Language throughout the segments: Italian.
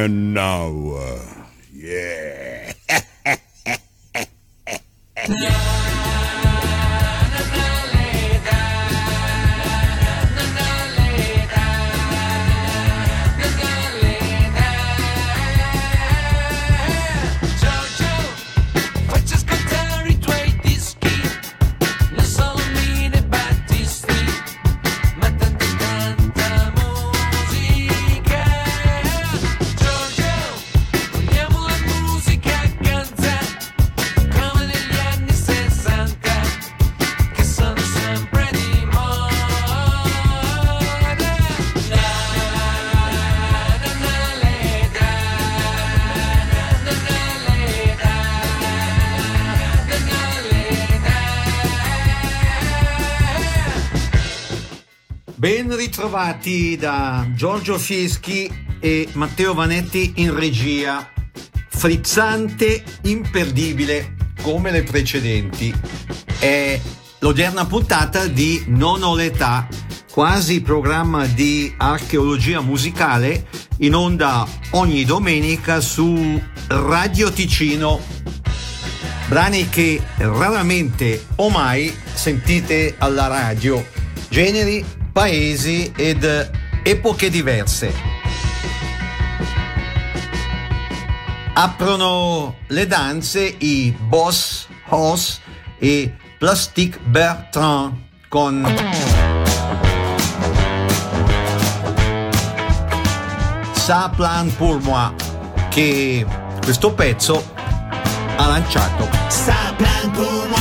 And now, Ben ritrovati da Giorgio Fieschi e Matteo Vanetti in regia. Frizzante, imperdibile come le precedenti. È l'odierna puntata di Non ho l'età, quasi programma di archeologia musicale in onda ogni domenica su Radio Ticino brani che raramente o mai sentite alla radio, generi, paesi ed epoche diverse. Aprono le danze i Boss Hoss e Plastic Bertrand con Ça plan pour moi che questo pezzo ha lanciato. Ça plane pour moi.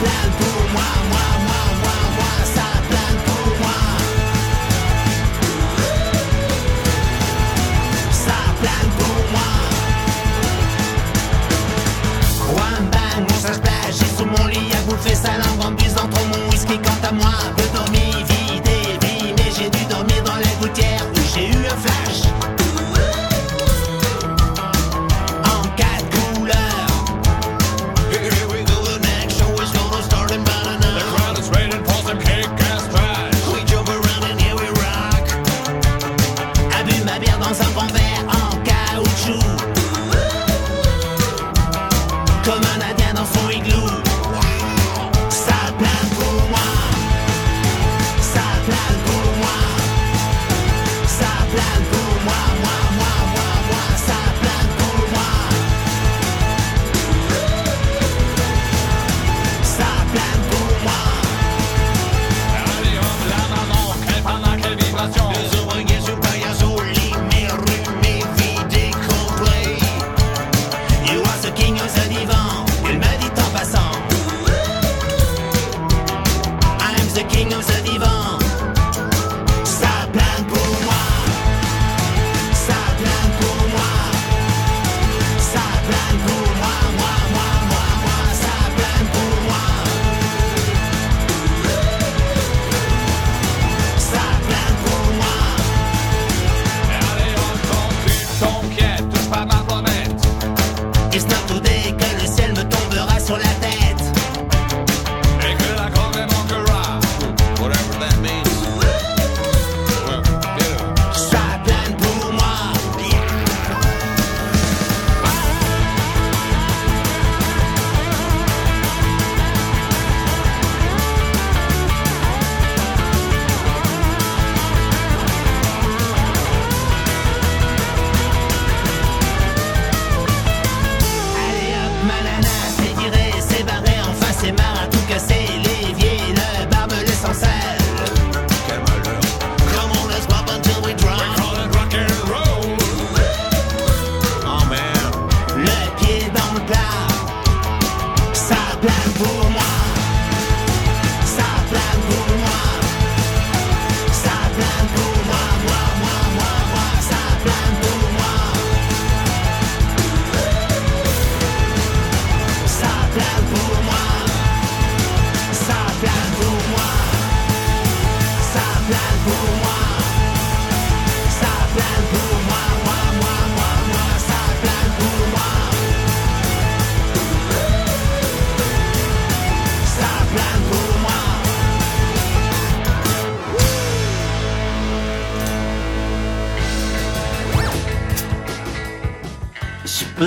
Plane pour moi, moi, moi, moi, moi. Ça plane pour moi. Ça plane pour moi. One bang, mon sage plage, j'ai sous mon lit à bouffer sa langue en buvant trop mon whisky. Quant à moi,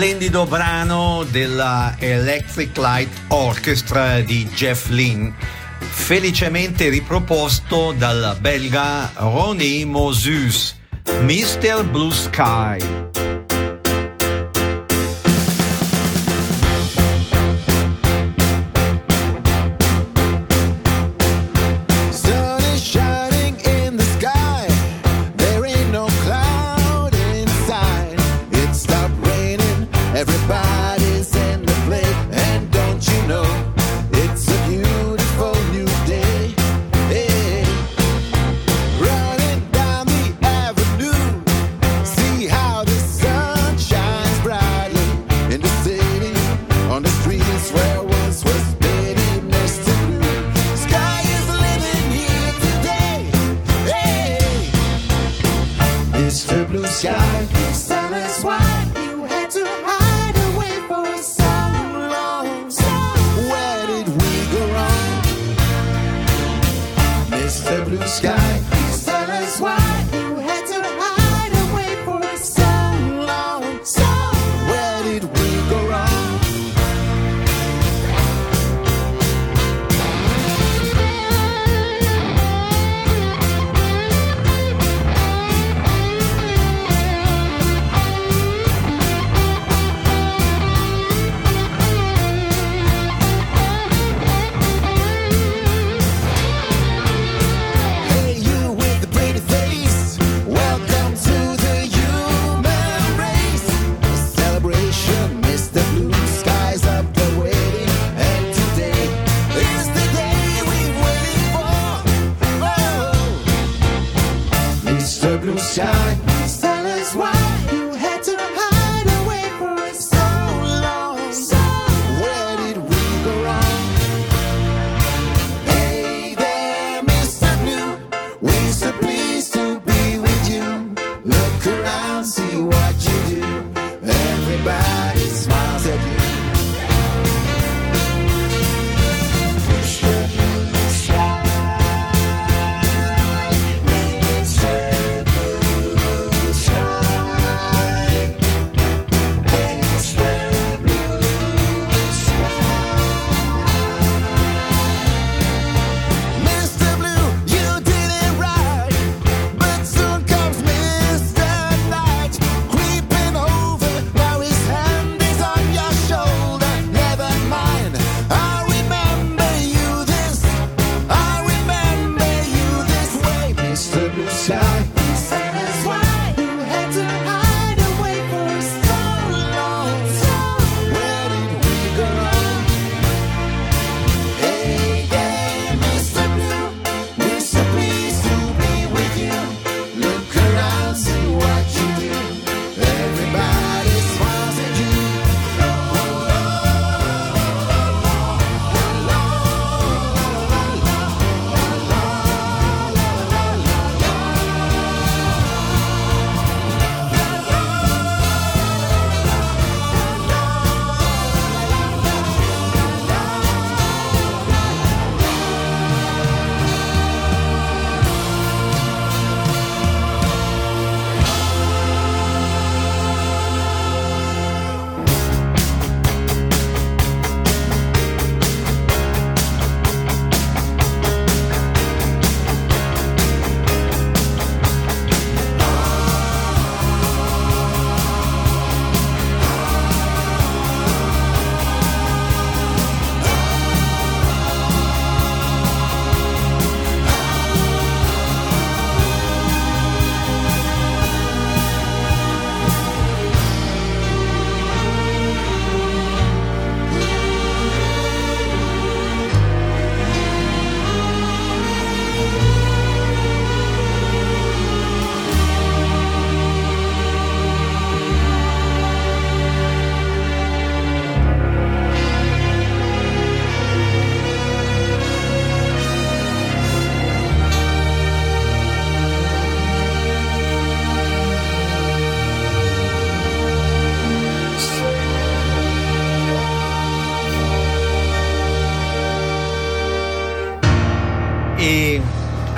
splendido brano della Electric Light Orchestra di Jeff Lynne, felicemente riproposto dal belga Ronnie Moses, Mr. Blue Sky.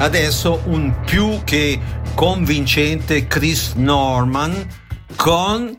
adesso un più che convincente Chris Norman con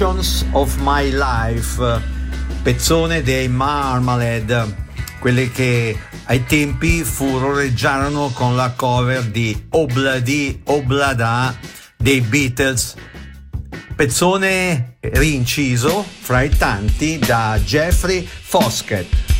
Passions of My Life, pezzone dei Marmalade, quelle che ai tempi furoreggiarono con la cover di Obladi Oblada dei Beatles, pezzone rinciso fra i tanti da Jeffrey Foskett.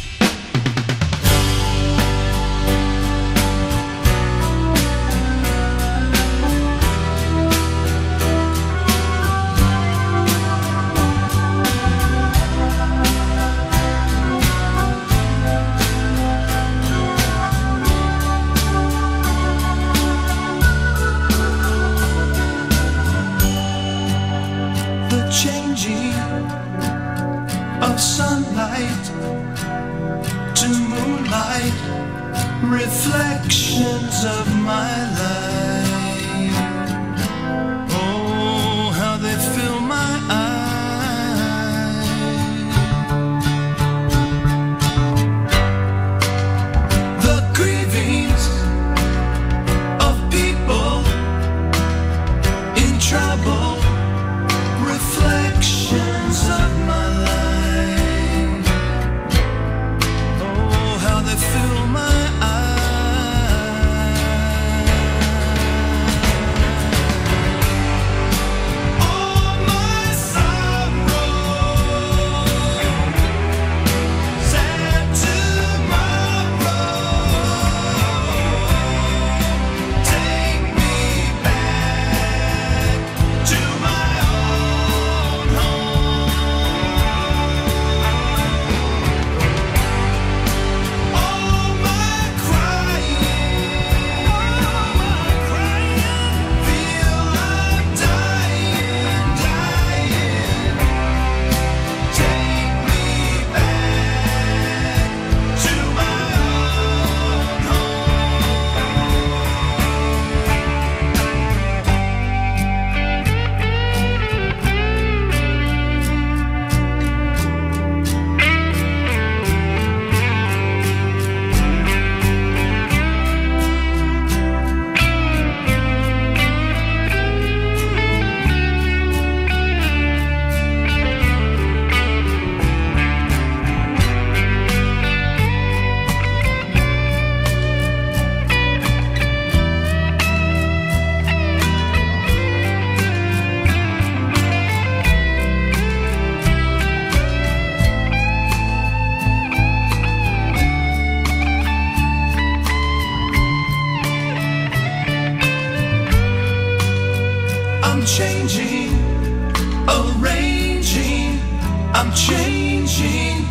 I'm changing,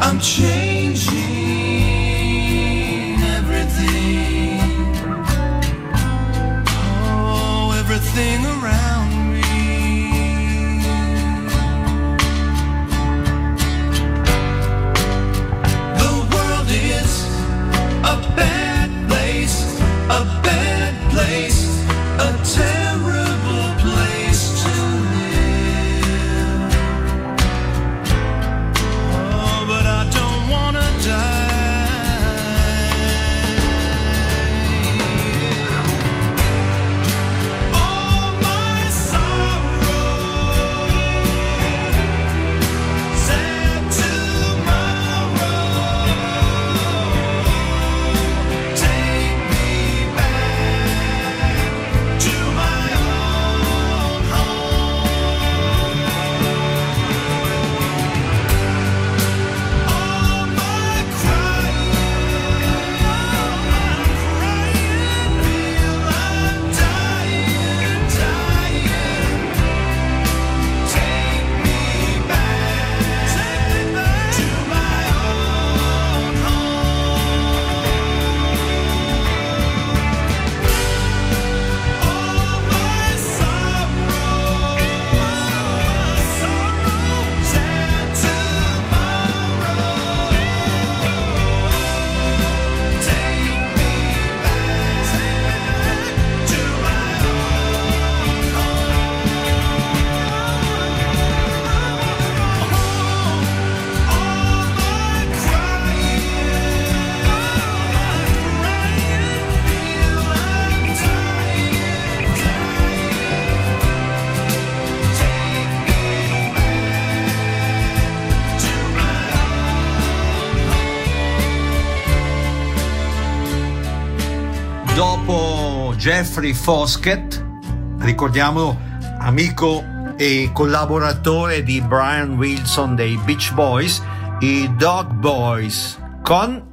I'm changing everything. Oh, everything. Jeffrey Foskett, ricordiamo amico e collaboratore di Brian Wilson dei Beach Boys, i Dog Boys, con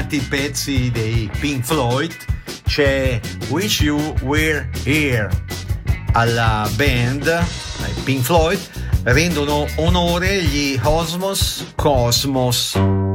citati pezzi dei Pink Floyd c'è Wish You Were Here. Alla band, ai Pink Floyd, rendono onore gli Osmos Cosmos.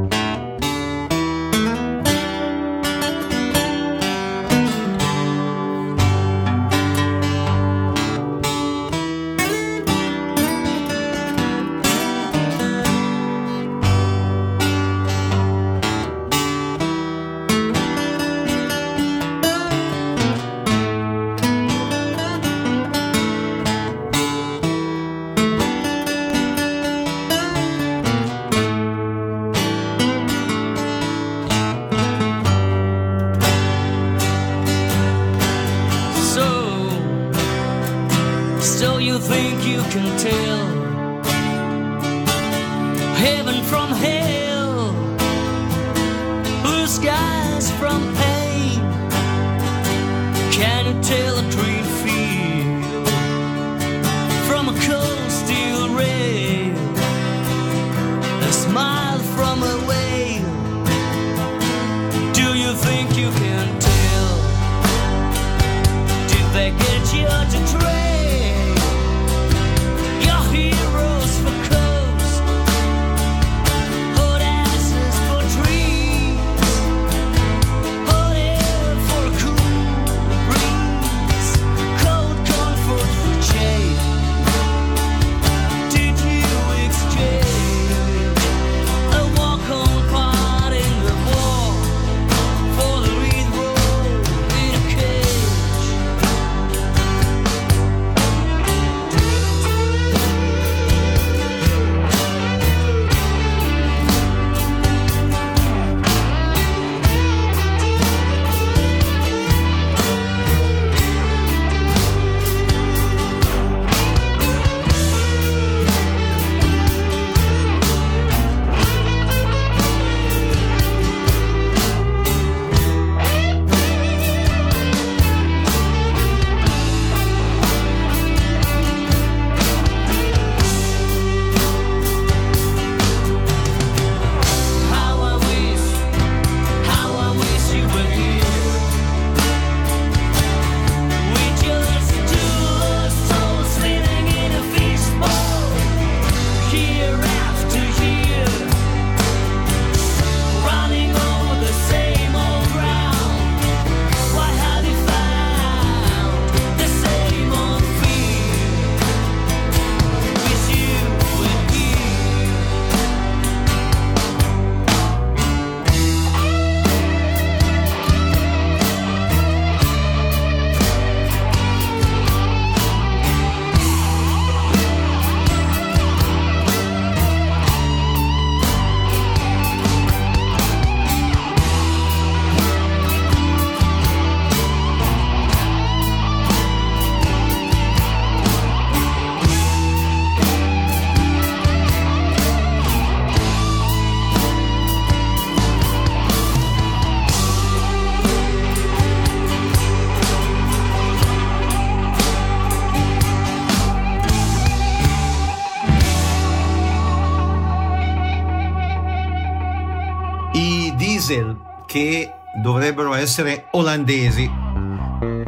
essere olandesi.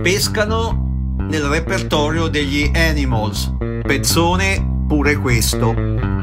Pescano nel repertorio degli Animals, pezzone pure questo.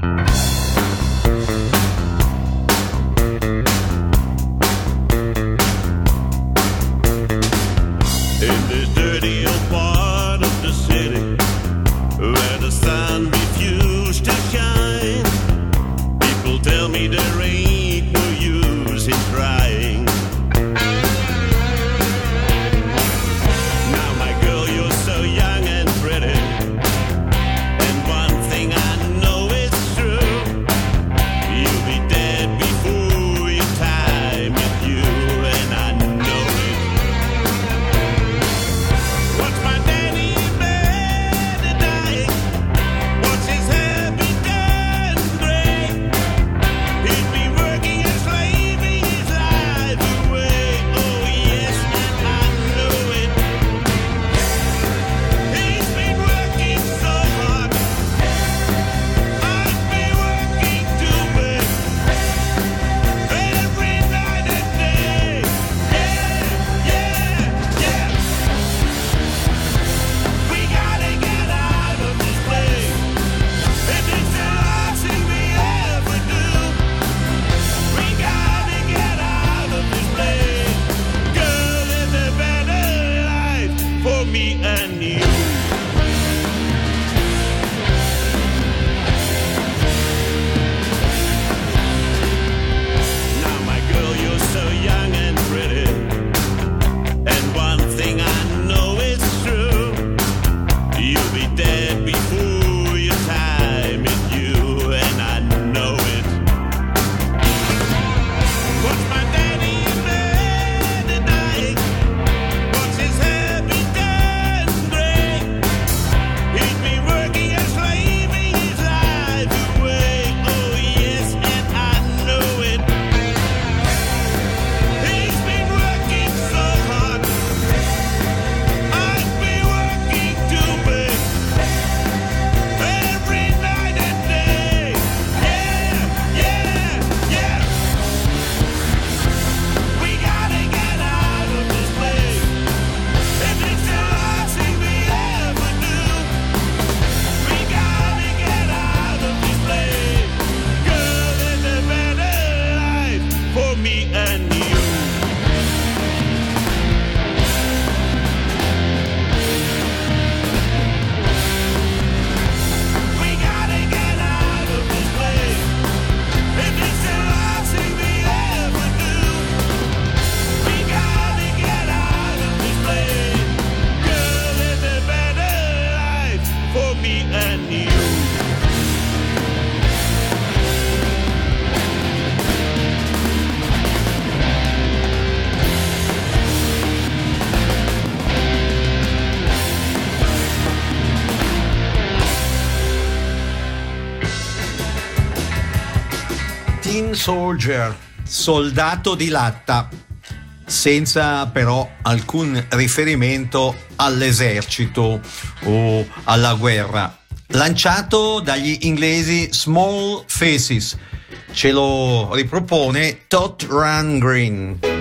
Soldier, soldato di latta, senza però alcun riferimento all'esercito o alla guerra. Lanciato dagli inglesi Small Faces, ce lo ripropone Todd Green.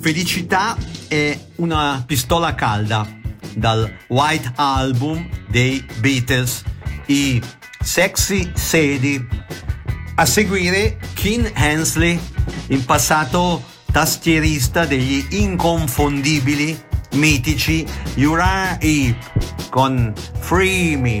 Felicità è una pistola calda dal White Album dei Beatles, i Sexy Sedi. A seguire Keen Hensley, in passato tastierista degli inconfondibili mitici Uriah Heep con Free Me.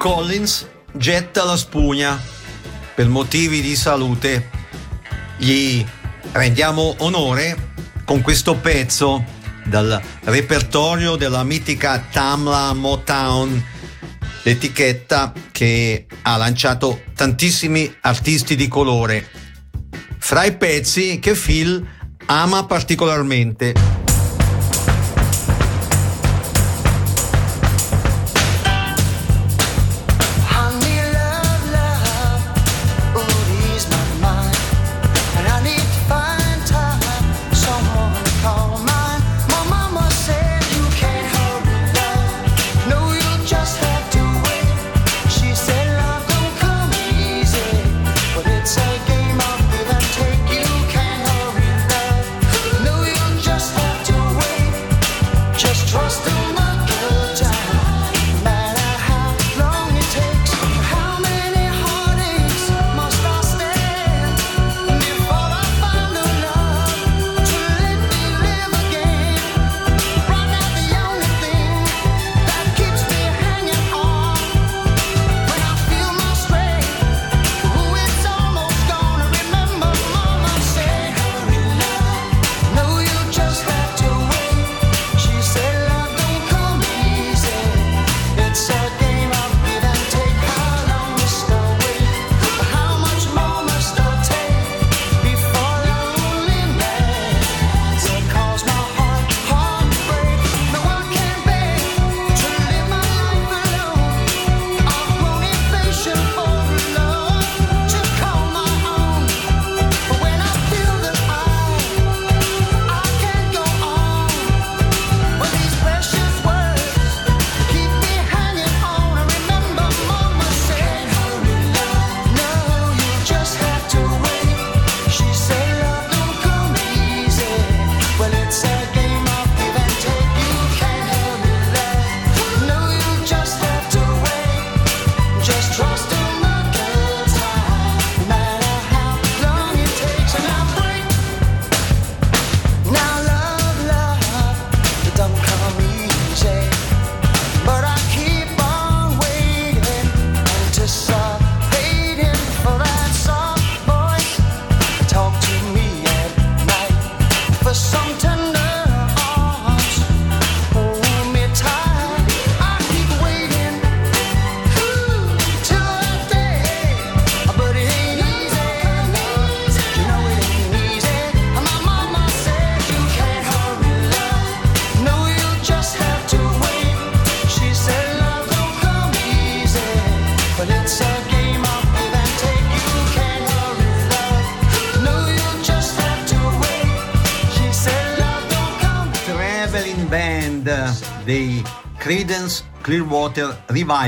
Collins getta la spugna per motivi di salute. Gli rendiamo onore con questo pezzo dal repertorio della mitica Tamla Motown, l'etichetta che ha lanciato tantissimi artisti di colore. Fra i pezzi che Phil ama particolarmente.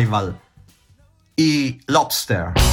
Arrival i Lobster.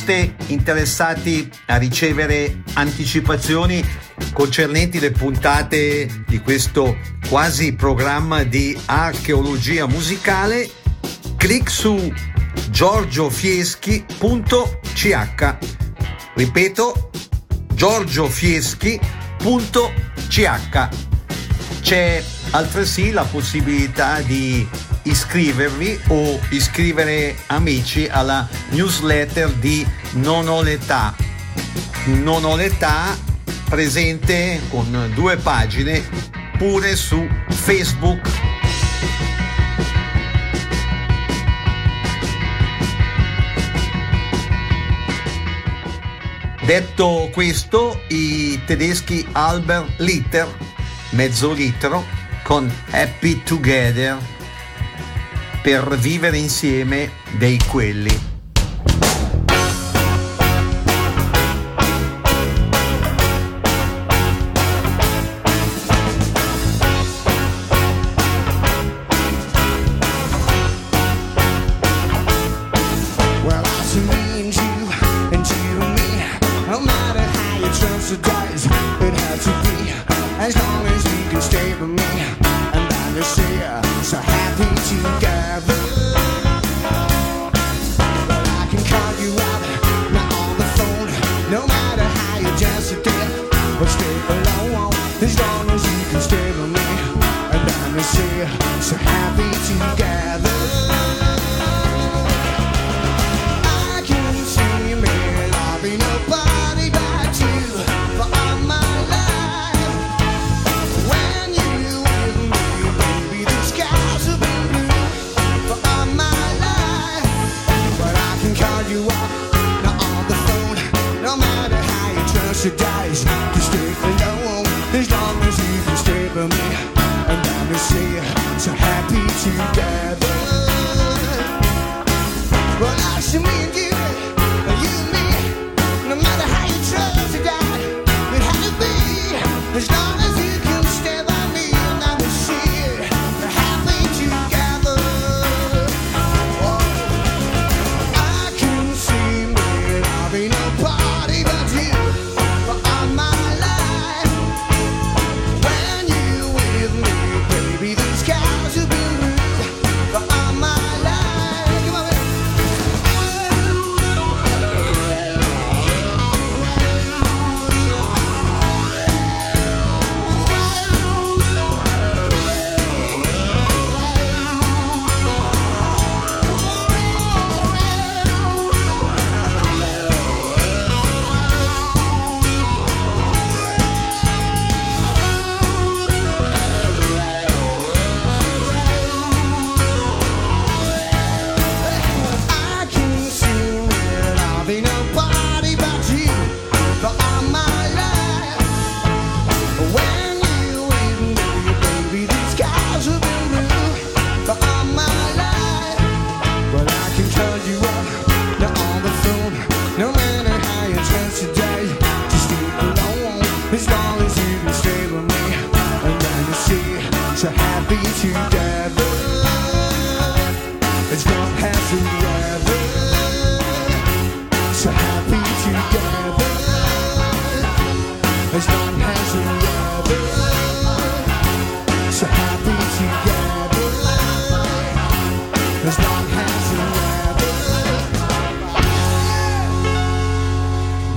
siate interessati a ricevere anticipazioni concernenti le puntate di questo quasi programma di archeologia musicale, clic su giorgiofieschi.ch. Ripeto, giorgiofieschi.ch. C'è altresì la possibilità di iscrivervi o iscrivere amici alla newsletter di Non ho l'età. Non ho l'età presente con due pagine pure su Facebook. Detto questo, i tedeschi Albert Litter, mezzo litro, con Happy Together per vivere insieme dei quelli. And I'm so happy together. Well, I should meet you.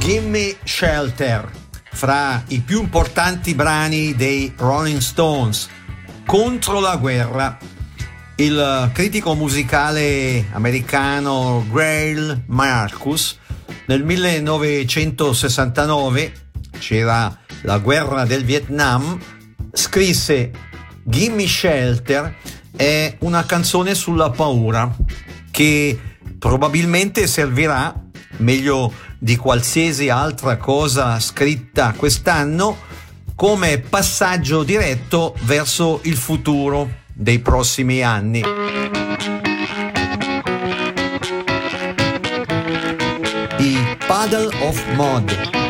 Gimme Shelter, fra i più importanti brani dei Rolling Stones contro la guerra. Il critico musicale americano Grail Marcus nel 1969, c'era la guerra del Vietnam, scrisse Gimme Shelter è una canzone sulla paura che probabilmente servirà meglio di qualsiasi altra cosa scritta quest'anno come passaggio diretto verso il futuro dei prossimi anni. I Puddle of Mud.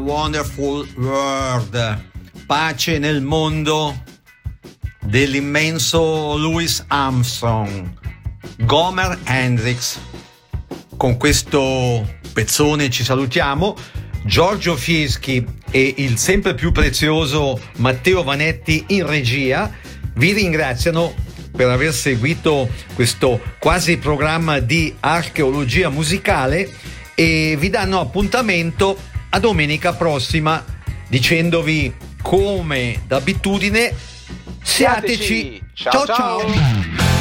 Wonderful world. Pace nel mondo dell'immenso Louis Armstrong. Gomer Hendrix. Con questo pezzone ci salutiamo. Giorgio Fieschi e il sempre più prezioso Matteo Vanetti in regia vi ringraziano per aver seguito questo quasi programma di archeologia musicale e vi danno appuntamento a domenica prossima dicendovi come d'abitudine siateci Ciao, ciao. ciao.